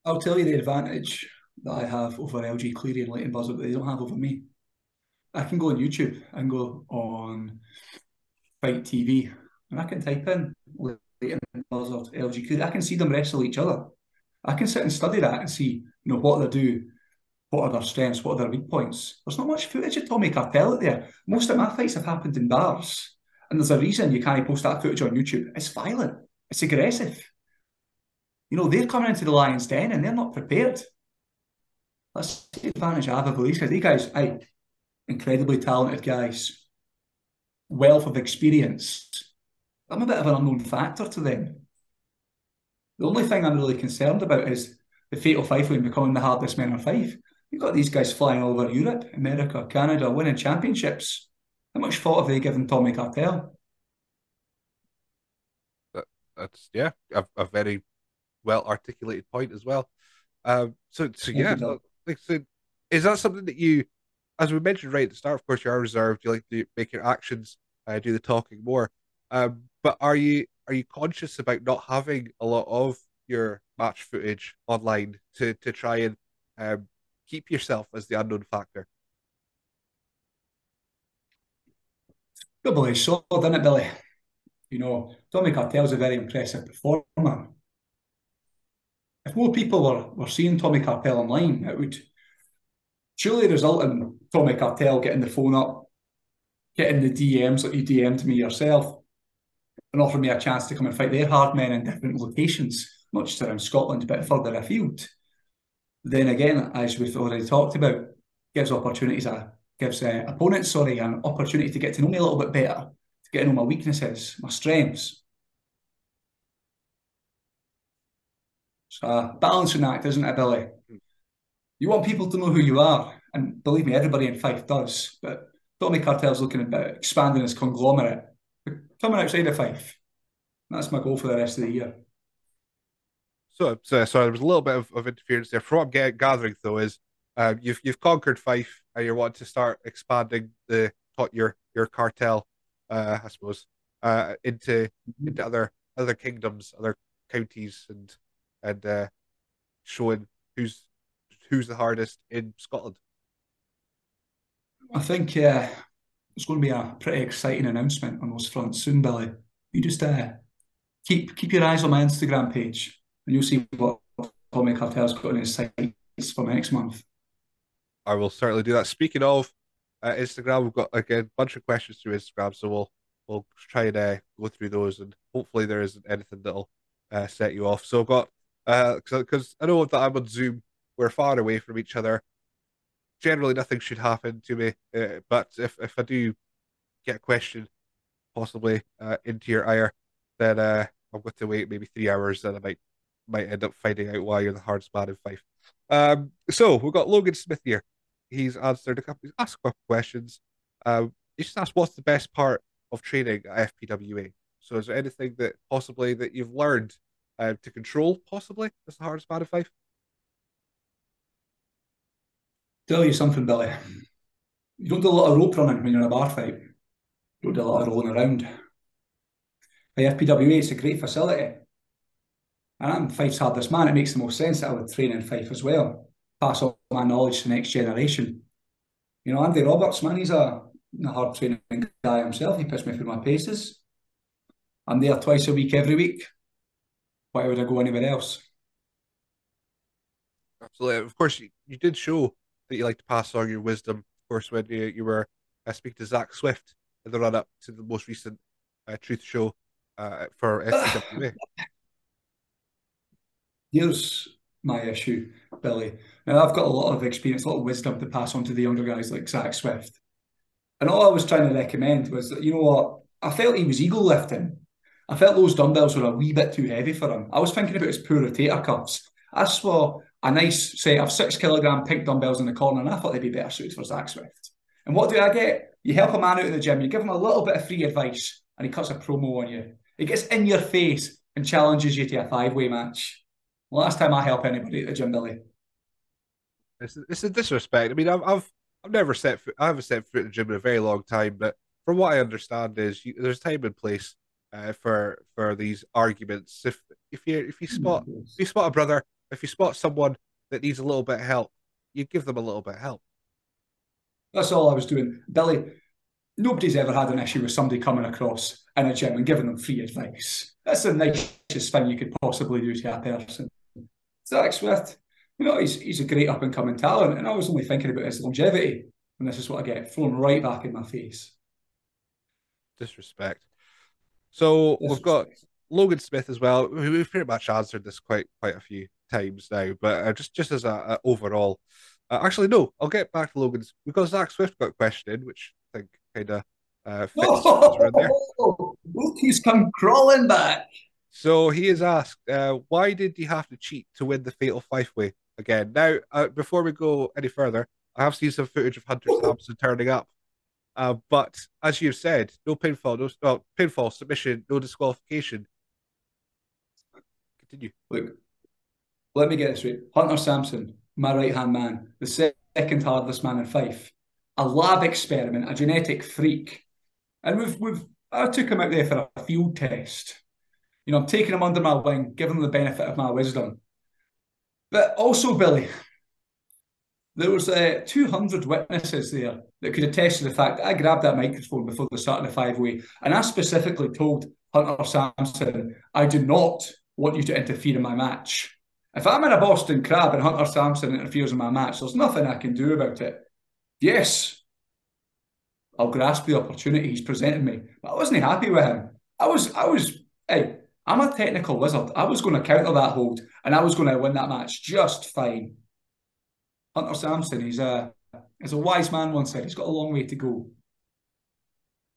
I'll tell you the advantage that I have over LJ Cleary and Leighton Buzzard that they don't have over me. I can go on YouTube and go on Fight TV and I can type in Leighton Buzzard, LJ Cleary. I can see them wrestle each other. I can sit and study that and see, you know, what they do, what are their strengths, what are their weak points. There's not much footage of Tommy Cartel out there. Most of my fights have happened in bars. And there's a reason you can't post that footage on YouTube. It's violent. It's aggressive. You know, they're coming into the Lions Den and they're not prepared. That's the advantage I have over these guys. These guys, I incredibly talented guys, wealth of experience. I'm a bit of an unknown factor to them. The only thing I'm really concerned about is the fatal five lane becoming the hardest men on Fife. You've got these guys flying all over Europe, America, Canada, winning championships. How much thought have they given Tommy Cartel? That, that's yeah, a, a very well articulated point as well. Um, so so yeah, like so, is that something that you, as we mentioned right at the start? Of course, you are reserved. You like to make your actions uh, do the talking more. Um, but are you are you conscious about not having a lot of your match footage online to to try and um, keep yourself as the unknown factor? Good boy, solid, isn't it, Billy? You know, Tommy Cartel's a very impressive performer. If more people were, were seeing Tommy Cartel online, it would surely result in Tommy Cartel getting the phone up, getting the DMs like you DM'd me yourself, and offering me a chance to come and fight their hard men in different locations, not just around Scotland, but further afield. Then again, as we've already talked about, gives opportunities, uh, gives uh, opponents, sorry, an opportunity to get to know me a little bit better, to get to know my weaknesses, my strengths. It's a balancing act, isn't it, Billy? You want people to know who you are, and believe me, everybody in Fife does. But Tommy Cartel's looking at expanding his conglomerate, coming outside of Fife. That's my goal for the rest of the year. So, so sorry, there was a little bit of, of interference there. From what I'm gathering, though, is uh, you've you've conquered Fife, and you're wanting to start expanding the your your cartel, uh, I suppose, uh, into into other other kingdoms, other counties, and and uh, showing who's who's the hardest in Scotland. I think uh, it's going to be a pretty exciting announcement on those fronts soon, Billy. You just uh, keep keep your eyes on my Instagram page, and you'll see what Tommy Cartel's got on his sights for next month. I will certainly do that. Speaking of uh, Instagram, we've got again a bunch of questions through Instagram, so we'll we'll try and uh, go through those, and hopefully there isn't anything that'll uh, set you off. So I've got because uh, I know that I'm on Zoom, we're far away from each other. Generally, nothing should happen to me, uh, but if if I do get a question, possibly uh, into your ire, then I've got to wait maybe three hours, and I might might end up finding out why you're the hardest man in Fife. Um, so we've got Logan Smith here. He's answered a couple, he's asked a couple questions. Um, he just asked what's the best part of training at FPWA. So is there anything that possibly that you've learned uh, to control, possibly as the hardest man in Fife? Tell you something, Billy. You don't do a lot of rope running when you're in a bar fight. You don't do a lot of rolling around. By FPWA, it's a great facility. And I'm Fife's hardest man. It makes the most sense that I would train in Fife as well. Pass on my knowledge to the next generation. You know, Andy Roberts, man, he's a, a hard training guy himself. He puts me through my paces. I'm there twice a week, every week. Why would I go anywhere else? Absolutely. Of course, you, you did show that you like to pass on your wisdom. Of course, when you, you were uh, speaking to Zach Swift in the run up to the most recent uh, Truth Show uh, for FPWA. Here's my issue, Billy. Now, I've got a lot of experience, a lot of wisdom to pass on to the younger guys like Zach Swift. And all I was trying to recommend was that, you know what, I felt he was ego lifting. I felt those dumbbells were a wee bit too heavy for him. I was thinking about his poor rotator cuffs. I saw a nice set of six kilogram pink dumbbells in the corner, and I thought they'd be better suited for Zach Swift. And what do I get? You help a man out of the gym, you give him a little bit of free advice, and he cuts a promo on you. He gets in your face and challenges you to a five way match. Last time I help anybody at the gym, Billy. It's, it's a disrespect. I mean, I've, I've I've never set foot, I haven't set foot in the gym in a very long time, but from what I understand is you, there's time and place uh, for for these arguments. If if you if you spot if you spot a brother, if you spot someone that needs a little bit of help, you give them a little bit of help. That's all I was doing, Billy. Nobody's ever had an issue with somebody coming across in a gym and giving them free advice. That's the nicest thing you could possibly do to a person. Zach Swift, you know, he's, he's a great up and coming talent. And I was only thinking about his longevity. And this is what I get thrown right back in my face. Disrespect. So Disrespect. we've got Logan Smith as well. We've pretty much answered this quite quite a few times now, but uh, just just as a, a overall, uh, actually no, I'll get back to Logan's because Zach Swift got a question which I think kind of uh, fits oh, there. Look, he's come crawling back. So he is asked, uh, why did he have to cheat to win the Fatal Five Way again? Now, uh, before we go any further, I have seen some footage of Hunter Sampson turning up. Uh, but as you've said, no pinfall, no well, pinfall, submission, no disqualification. Continue. Look, let me get this right. Hunter Sampson, my right hand man, the second hardest man in Fife, a lab experiment, a genetic freak. And we've we've I took him out there for a field test. You know, I'm taking him under my wing, giving him the benefit of my wisdom. But also, Billy, there was uh, 200 witnesses there that could attest to the fact that I grabbed that microphone before the start of the five-way, and I specifically told Hunter Sampson, I do not want you to interfere in my match. If I'm in a Boston Crab and Hunter Sampson interferes in my match, there's nothing I can do about it. Yes, I'll grasp the opportunity he's presented me, but I wasn't happy with him. I was, I was, hey, I'm a technical wizard. I was going to counter that hold, and I was going to win that match just fine. Hunter Sampson, he's a, as a wise man once said, he's got a long way to go.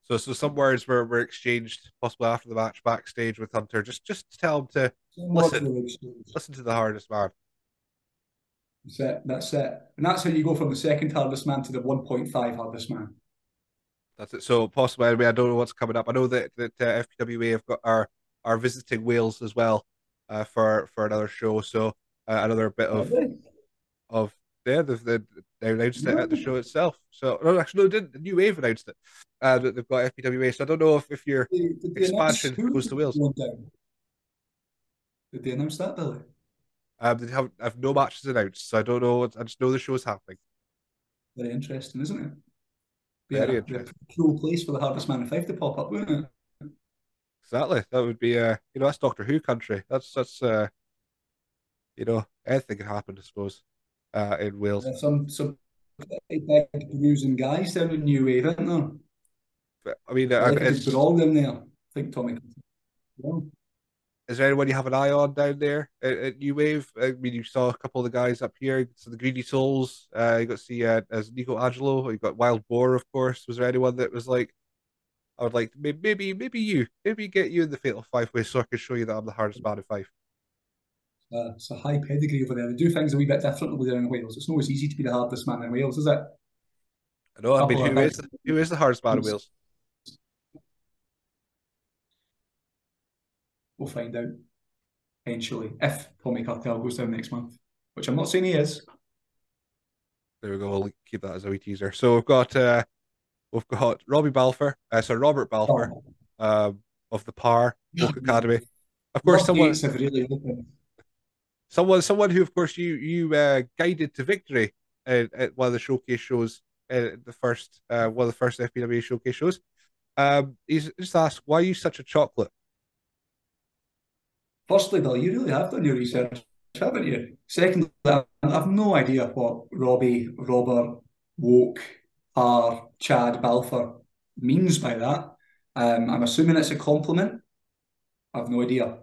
So, so some words were, were exchanged possibly after the match backstage with Hunter. Just, just tell him to listen, listen to the hardest man. That's it. That's it. And that's how you go from the second hardest man to the 1.5 hardest man. That's it. So possibly, I, mean, I don't know what's coming up. I know that that uh, FPWA have got are are visiting Wales as well uh, for for another show. So uh, another bit of of yeah, they, they, they announced it at the show itself. So no, actually, no, didn't. New Wave announced it. Uh, that they've got FPWA. So I don't know if, if your did, did expansion goes to Wales. Did they announce that, Billy? Um, they have, have no matches announced, so I don't know. I just know the show's happening. Very interesting, isn't it? Very a, interesting. A cool place for the hardest man in Fife to pop up, wouldn't it? Exactly. That would be, uh, you know, that's Doctor Who country. That's that's, uh, you know, anything can happen, I suppose, uh, in Wales. Yeah, some some bruising guys down in New Wave, isn't there? But, I mean, I it's all them there. I think Tommy. Yeah is there anyone you have an eye on down there at, at New Wave? I mean, you saw a couple of the guys up here. So the Greedy Souls. Uh, you got to see uh, as Nico Angelo. You got Wild Boar, of course. Was there anyone that was like, I would like maybe maybe maybe you maybe get you in the Fatal Five Way so I can show you that I'm the hardest man in Fife. Uh, it's a high pedigree over there. They do things a wee bit differently there in Wales. It's not as easy to be the hardest man in Wales, is it? I know. I mean, who is, who is the hardest man in Wales? We'll find out eventually if Tommy Cartel goes down next month, which I'm not saying he is. There we go. We'll keep that as a wee teaser. So we've got uh, we've got Robbie Balfour, uh, so Robert Balfour oh. um, of the Par Folk Academy. Of course, someone really someone someone who, of course, you you uh, guided to victory at, at, one of the showcase shows, uh, the first uh, one of the first FPW showcase shows. Um, he's just asked, why are you such a chocolate? firstly, Bill, you really have done your research, haven't you? Secondly, I have no idea what Robbie, Robert, Woke, R, Chad, Balfour means by that. Um, I'm assuming it's a compliment. I have no idea.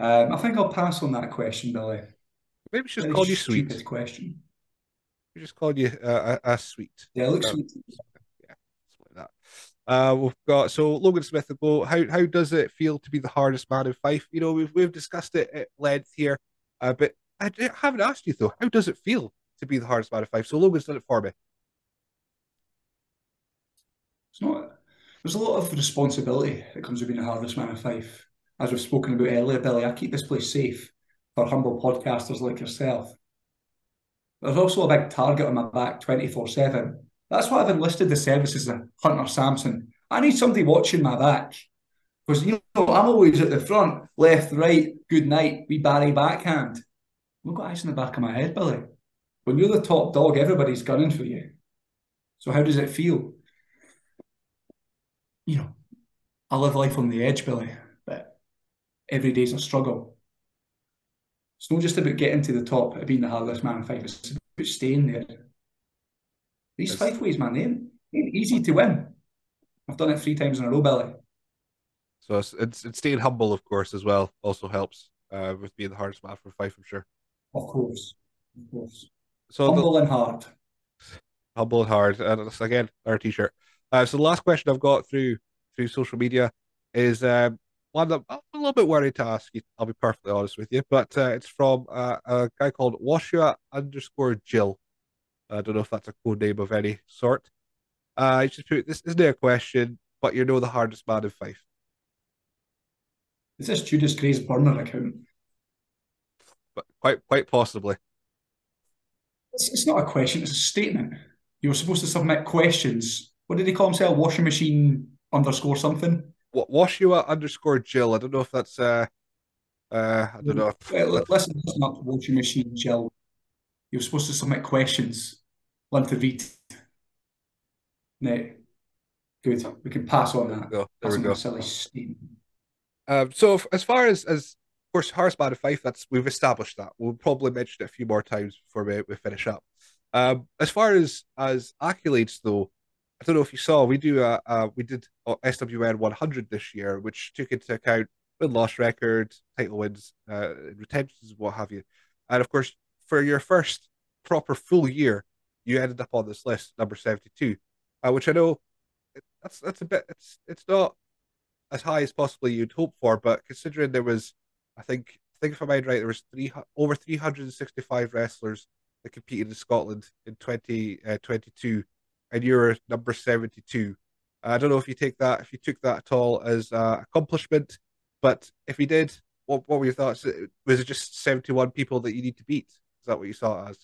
Um, I think I'll pass on that question, Billy. Maybe just call you sweet. Question. We just called you uh, a, a sweet. Yeah, it looks um, sweet. Yeah, like that. Uh, we've got so Logan Smith will go. How how does it feel to be the hardest man in Fife? You know, we've we've discussed it at length here, uh, but I, I haven't asked you though. How does it feel to be the hardest man in Fife? So Logan's done it for me. It's not. There's a lot of responsibility that comes with being the hardest man in Fife. As we've spoken about earlier, Billy, I keep this place safe for humble podcasters like yourself. There's also a big target on my back 24 7 that's why I've enlisted the services of Hunter Sampson. I need somebody watching my back. Because, you know, I'm always at the front, left, right, good night, we Barry backhand. I've got eyes in the back of my head, Billy. When you're the top dog, everybody's gunning for you. So how does it feel? You know, I live life on the edge, Billy, but every day's a struggle. It's not just about getting to the top of being the hardest man in Fife, it's about staying there these five ways, man, they ain't, ain't easy to win. I've done it three times in a row, Billy. So it's, it's, it's staying humble, of course, as well. Also helps uh, with being the hardest man for Fife, I'm sure. Of course, of course. So humble the, and hard. Humble and hard, and again our t-shirt. Uh, so the last question I've got through through social media is um, one that I'm a little bit worried to ask you. I'll be perfectly honest with you, but uh, it's from uh, a guy called Washua underscore Jill. I don't know if that's a code name of any sort. Uh, I just put this isn't a question, but you know the hardest man in Fife. Is this Judas Gray's burner account? But quite quite possibly. It's, it's not a question, it's a statement. You're supposed to submit questions. What did he call himself? Washing machine underscore something. Wa- Washua underscore Jill. I don't know if that's uh, uh, I don't know. if Well, listen, listen up, washing machine, Jill. You're supposed to submit questions. Learn to read. No. Good. We can pass on that. There we go. There we go. silly. Um, so if, as far as as of course Horseman and Fife, that's we've established that. We'll probably mention it a few more times before we, we finish up. Um, as far as as accolades though, I don't know if you saw we do a, uh we did SWN 100 this year, which took into account win loss record, title wins, uh, retentions, what have you, and of course for your first proper full year, you ended up on this list number 72, uh, which I know that's that's a bit it's it's not as high as possibly you'd hope for. But considering there was, I think, I think if I mind right, there was three over three hundred and sixty-five wrestlers that competed in Scotland in twenty uh, twenty-two, and you're number seventy-two. I don't know if you take that, if you took that at all as uh, accomplishment, but if you did, what what were your thoughts? Was it just seventy-one people that you need to beat? Is that what you saw it as?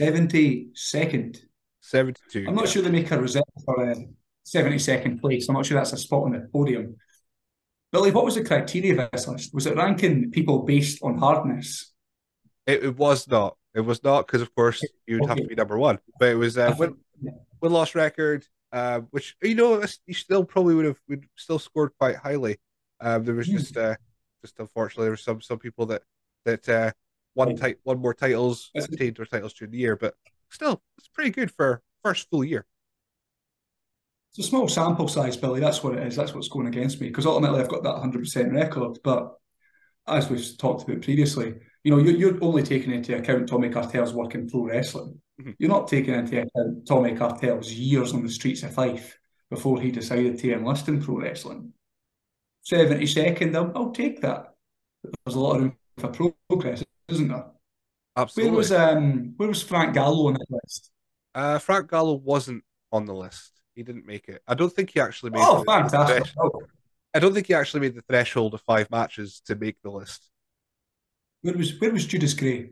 72nd. Seventy-two. I'm not yeah. sure they make a reserve for a 72nd place. I'm not sure that's a spot on the podium. Billy, what was the criteria of this list? Was it ranking people based on hardness? It, it was not. It was not because, of course, you'd have to be number one. But it was uh, win, win loss record, uh, which you know you still probably would have would still scored quite highly. Um, there was Hmm. just uh, just unfortunately there were some some people that that uh, won tit- won more titles, attained their titles during the year, but still it's pretty good for first full year. It's a small sample size, Billy. That's what it is. That's what's going against me. Because ultimately, I've got that 100% record. But as we've talked about previously, you know, you're, you're only taking into account Tommy Cartel's work in pro wrestling. Mhm. You're not taking into account Tommy Cartel's years on the streets of Fife before he decided to enlist in pro wrestling. 72nd, I'll, I'll take that. There's a lot of room for progress, isn't there? Absolutely. Where was um where was Frank Gallo on that list? uh, Frank Gallo wasn't on the list. He didn't make it. I don't think he actually made. Oh, the- fantastic! Oh, I don't think he actually made the threshold of five matches to make the list. Where was where was Judas Gray?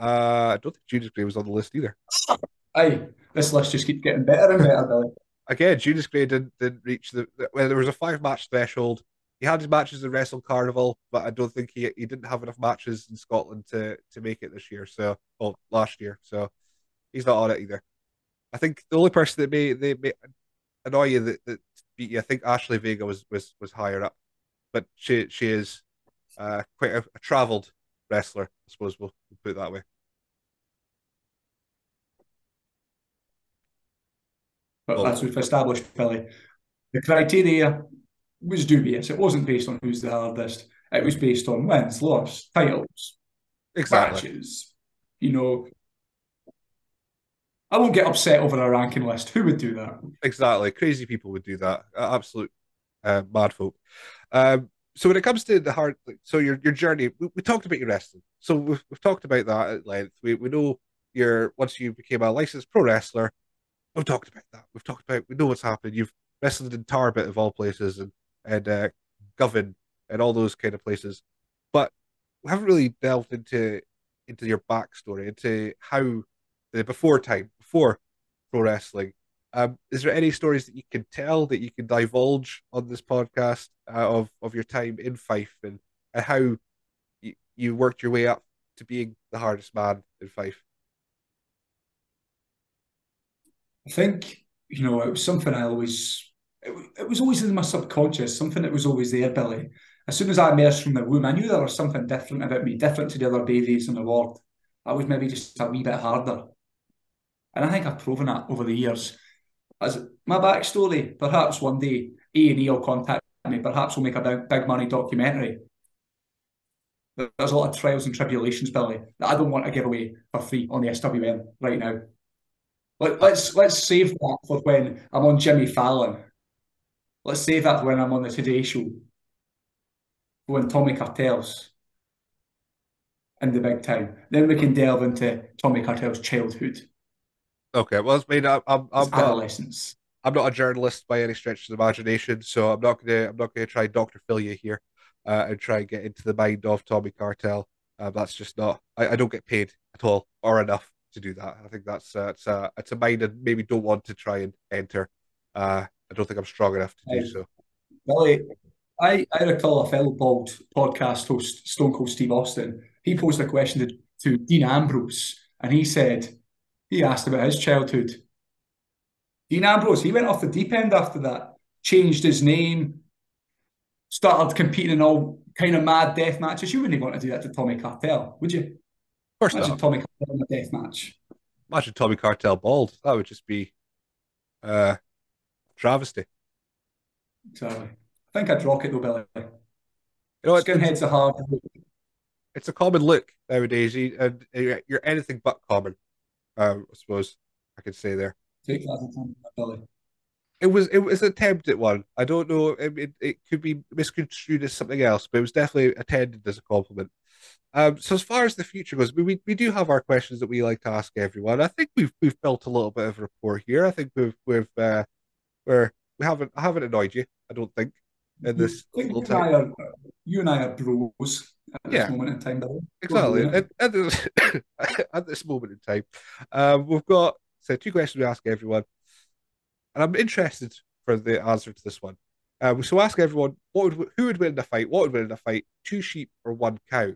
Uh, I don't think Judas Gray was on the list either. Aye, this list just keeps getting better and better, Billy. Again, Judas Gray didn't, didn't reach the, well, there was a five match threshold. He had his matches in Wrestle Carnival, but I don't think he he didn't have enough matches in Scotland to to make it this year. So, well, last year. So he's not on it either. I think the only person that may they may annoy you that, that beat you, I think Ashley Vega was was was higher up, but she she is uh, quite a, a travelled wrestler. I suppose we'll, we'll put it that way. But Well- as we've established, Billy, the criteria was dubious. It wasn't based on who's the hardest. It was based on wins, loss, titles, Exactly. matches. You know, I won't get upset over a ranking list. Who would do that? Exactly. Crazy people would do that. Absolute uh, mad folk. Um, so when it comes to the hard, so your your journey, we, we talked about your wrestling. So we've, we've talked about that at length. We we know your once you became a licensed pro wrestler. We've talked about that. We've talked about we know what's happened. You've wrestled in Tarbit of all places and and uh, Govan and all those kind of places, but we haven't really delved into into your backstory, into how the before time, before pro wrestling. Um, is there any stories that you can tell that you can divulge on this podcast uh, of of your time in Fife and, and how you, you worked your way up to being the hardest man in Fife? I think, you know, it was something I always, it, it was always in my subconscious, something that was always there, Billy. As soon as I emerged from the womb, I knew there was something different about me, different to the other babies in the world. I was maybe just a wee bit harder. And I think I've proven that over the years. As my backstory, perhaps one day A&E will contact me, perhaps we'll make a big, big money documentary. There- There's a lot of trials and tribulations, Billy, that I don't want to give away for free on the SWN right now. Let, let's let's save that for when I'm on Jimmy Fallon. Let's save that for when I'm on the Today Show. When Tommy Cartel's in the big time. Then we can delve into Tommy Cartel's childhood, Okay, well, I mean, I'm I'm, I'm his not. I'm not a journalist by any stretch of the imagination, so I'm not gonna I'm not gonna try Doctor Phil you here uh, and try and get into the mind of Tommy Cartel. Uh, that's just not. I, I don't get paid at all or enough to do that. I think that's uh, it's a it's a mind and maybe don't want to try and enter. Uh, I don't think I'm strong enough to do so. Billy, I, I recall a fellow bald podcast host, Stone Cold Steve Austin. He posed a question to, to Dean Ambrose, and he said he asked about his childhood. Dean Ambrose, he went off the deep end after that, changed his name, started competing in all kind of mad death matches. You wouldn't want to do that to Tommy Cartel, would you? Of course Imagine not. Tommy Cartel in a death match. Imagine Tommy Cartel bald. That would just be uh, travesty. Exactly. I think I'd rock it though, Billy. You know, it's, Skinheads are hard. it's a common look nowadays, and you're anything but common. Um, I suppose I could say there. Take that as a compliment, It was it was an attempt at one. I don't know. It, it, it could be misconstrued as something else, but it was definitely intended as a compliment. Um, so as far as the future goes, we, we we do have our questions that we like to ask everyone. I think we've we've built a little bit of rapport here. I think we've we've uh, we're we haven't I haven't annoyed you. I don't think in this I think you, and I time. are, you and I are bros at this Yeah. moment in time. Exactly. At, at, this, at this moment in time, um, we've got so two questions we ask everyone, and I'm interested for the answer to this one. Uh, so ask everyone what would who would win in a fight? What would win in a fight? Two sheep or one cow?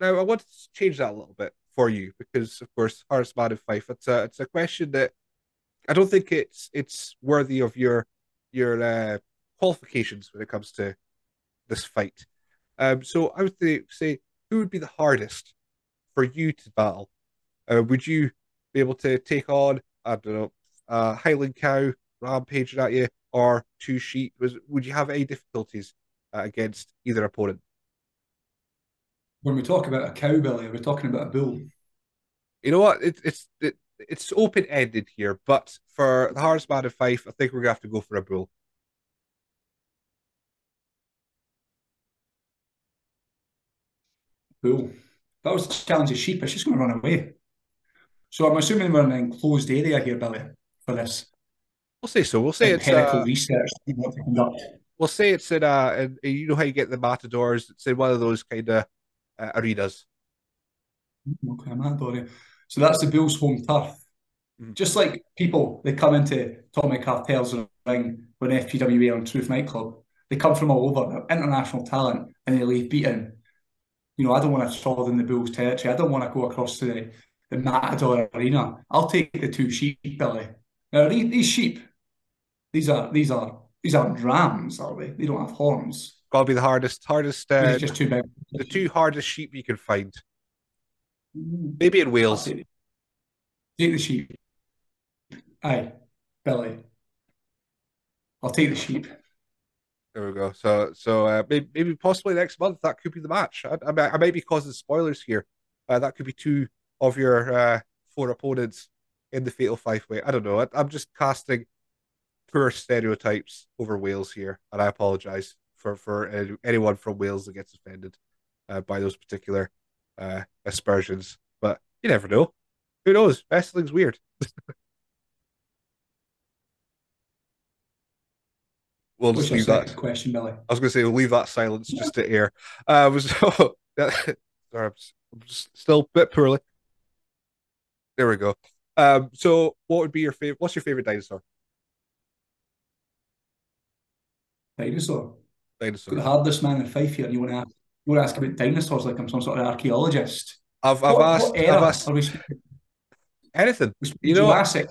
Now I want to change that a little bit for you because, of course, hardest man in Fife. It's a it's a question that I don't think it's it's worthy of your your uh, qualifications when it comes to this fight. Um, so I would say, say who would be the hardest for you to battle? Uh, would you be able to take on, I don't know, a Highland cow rampaging at you or two sheep? Was, would you have any difficulties uh, against either opponent? When we talk about a cow, Billy, are we talking about a bull? You know what? It, it's it, it's open ended here, but for the hardest man in Fife, I think we're gonna have to go for a bull. Bull. If I was to challenge a sheep, it's just going to run away. So I'm assuming we're in an enclosed area here, Billy, for this We'll say so. We'll say it's uh, research that we want to conduct. we'll say it's in uh, and you know how you get the matadors. It's in one of those kind of uh, arenas. Okay, I'm Dory. So that's the Bulls' home turf. Mhm. Just like people, they come into Tommy Cartel's ring when FPWA on Truth nightclub. They come from all over, they're international talent, and they leave beaten. You know, I don't want to trod in the Bulls' territory. I don't want to go across to the, the Matador Arena. I'll take the two sheep, Billy. Now, these, these sheep, these are these are these aren't rams, are they? They don't have horns. Got to be the hardest, hardest, uh, just too big. the two hardest sheep you can find. Mm. Maybe in Wales. take the sheep. Aye, Billy. I'll take the sheep. There we go. So, so uh, maybe, maybe possibly next month that could be the match. I, I, I might be causing spoilers here. Uh, that could be two of your uh, four opponents in the Fatal Five Way. I don't know. I, I'm just casting poor stereotypes over Wales here, and I apologize for for any, anyone from Wales that gets offended uh, by those particular uh, aspersions. But you never know. Who knows? Wrestling's weird. we'll What's just leave that. question, Billy? I was going to say, we'll leave that silence just to air. Uh, was so, sorry, I'm I'm just still a bit poorly. There we go. Um, so what would be your favorite? What's your favorite dinosaur? Dinosaur. Got the Dinosaur. hardest man in Fife here, and you want to ask, you want to ask about dinosaurs like I'm some sort of archaeologist. I've I've what, asked, what I've asked are we anything. You know? Jurassic.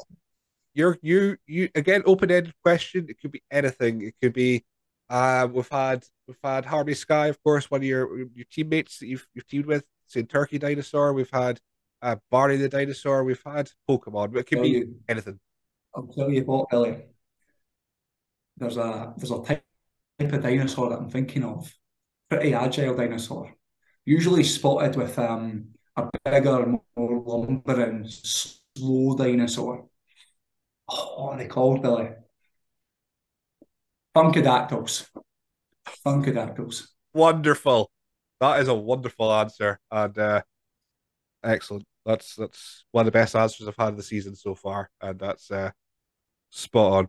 You're you you again open ended question. It could be anything. It could be. Uh, we've had we've had Harvey Sky, of course, one of your your teammates that you've you've teamed with. Say Turkey Dinosaur. We've had uh, Barney the Dinosaur. We've had Pokemon. But it could be you, anything. I'll tell you what, Billy. There's a there's a type of dinosaur that I'm thinking of. Pretty agile dinosaur. Usually spotted with um a bigger, more lumbering, slow dinosaur. Oh, what are they called, Billy? Funkadactyls. Funkadactyls. Wonderful. That is a wonderful answer and uh, excellent. That's that's one of the best answers I've had of the season so far, and that's uh, spot on.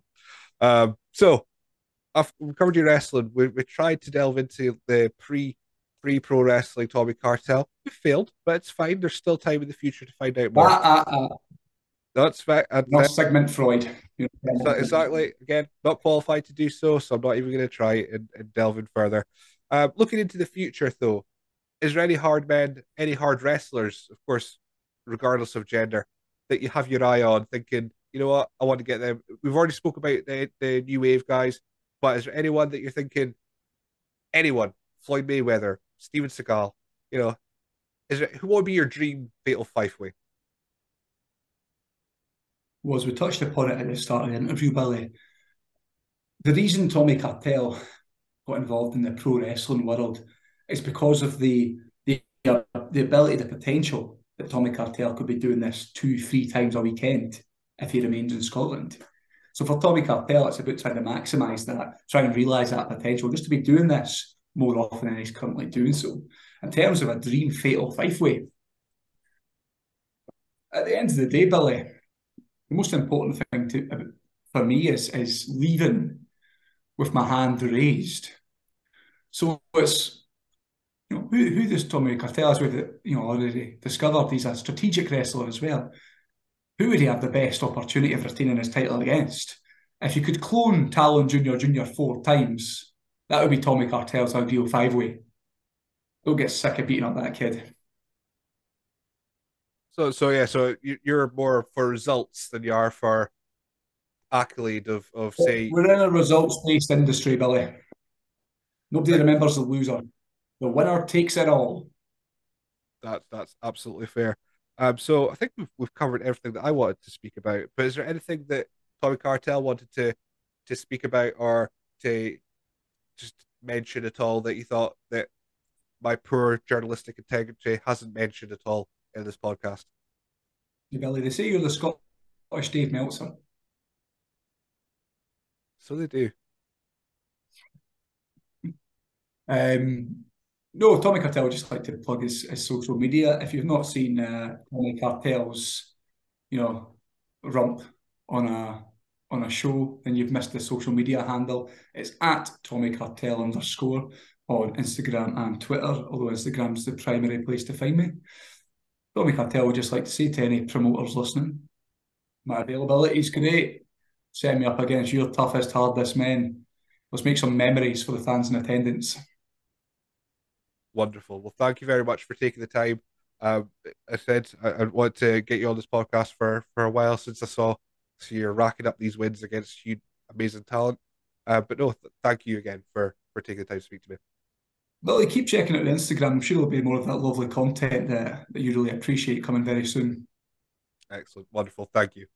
Um, so I've we covered your wrestling. We we tried to delve into the pre Free Pro Wrestling, Tommy Cartel. We failed, but it's fine. There's still time in the future to find out more. Uh, uh, That's fair. No Sigmund Freud. Exactly. Again, not qualified to do so, so I'm not even going to try and, and delve in further. Uh, looking into the future, though, is there any hard men, any hard wrestlers, of course, regardless of gender, that you have your eye on, thinking, you know what, I want to get them. We've already spoke about the the new wave guys, but is there anyone that you're thinking, anyone, Floyd Mayweather, Steven Seagal, you know, is there who would be your dream fatal five way? Was we touched upon it at the start of the interview, Billy. The reason Tommy Cartel got involved in the pro wrestling world is because of the the, the ability, the potential that Tommy Cartel could be doing this two, three times a weekend if he remains in Scotland. So for Tommy Cartel, it's about trying to maximise that, trying to realise that potential, just to be doing this more often than he's currently doing so. In terms of a dream fatal five way, at the end of the day, Billy, the most important thing to uh, for me is is leaving with my hand raised. So it's you know who who does Tommy Cartel as we've you know already discovered he's a strategic wrestler as well. Who would he have the best opportunity of retaining his title against? If you could clone Talon Junior Junior four times, that would be Tommy Cartel's ideal five way. Don't get sick of beating up that kid. So, so yeah, so you- you're more for results than you are for accolade of of say. We're in a results-based industry, Billy. Nobody remembers the loser. The winner takes it all. That that's absolutely fair. Um, so I think we've we've covered everything that I wanted to speak about. But is there anything that Tommy Cartel wanted to to speak about or to just mention at all that you thought that my poor journalistic integrity hasn't mentioned at all in this podcast? Billy, they say you're the Scottish Dave Meltzer. So they do. Um, no, Tommy Cartel would just like to plug his, his social media. If you've not seen uh, Tommy Cartel's, you know, rump on a on a show, then you've missed the social media handle. It's at Tommy Cartel underscore on Instagram and Twitter, although Instagram's the primary place to find me. Tommy Cartel would just like to say to any promoters listening, my availability is great. Set me up against your toughest, hardest men. Let's make some memories for the fans in attendance. Wonderful. Well, thank you very much for taking the time. Um, I said I, I want to get you on this podcast for for a while since I saw so you're racking up these wins against you amazing talent. Uh, but no, th- thank you again for for taking the time to speak to me. Billy, keep checking out the Instagram. I'm sure there'll be more of that lovely content that, that you really appreciate coming very soon. Excellent, wonderful. Thank you.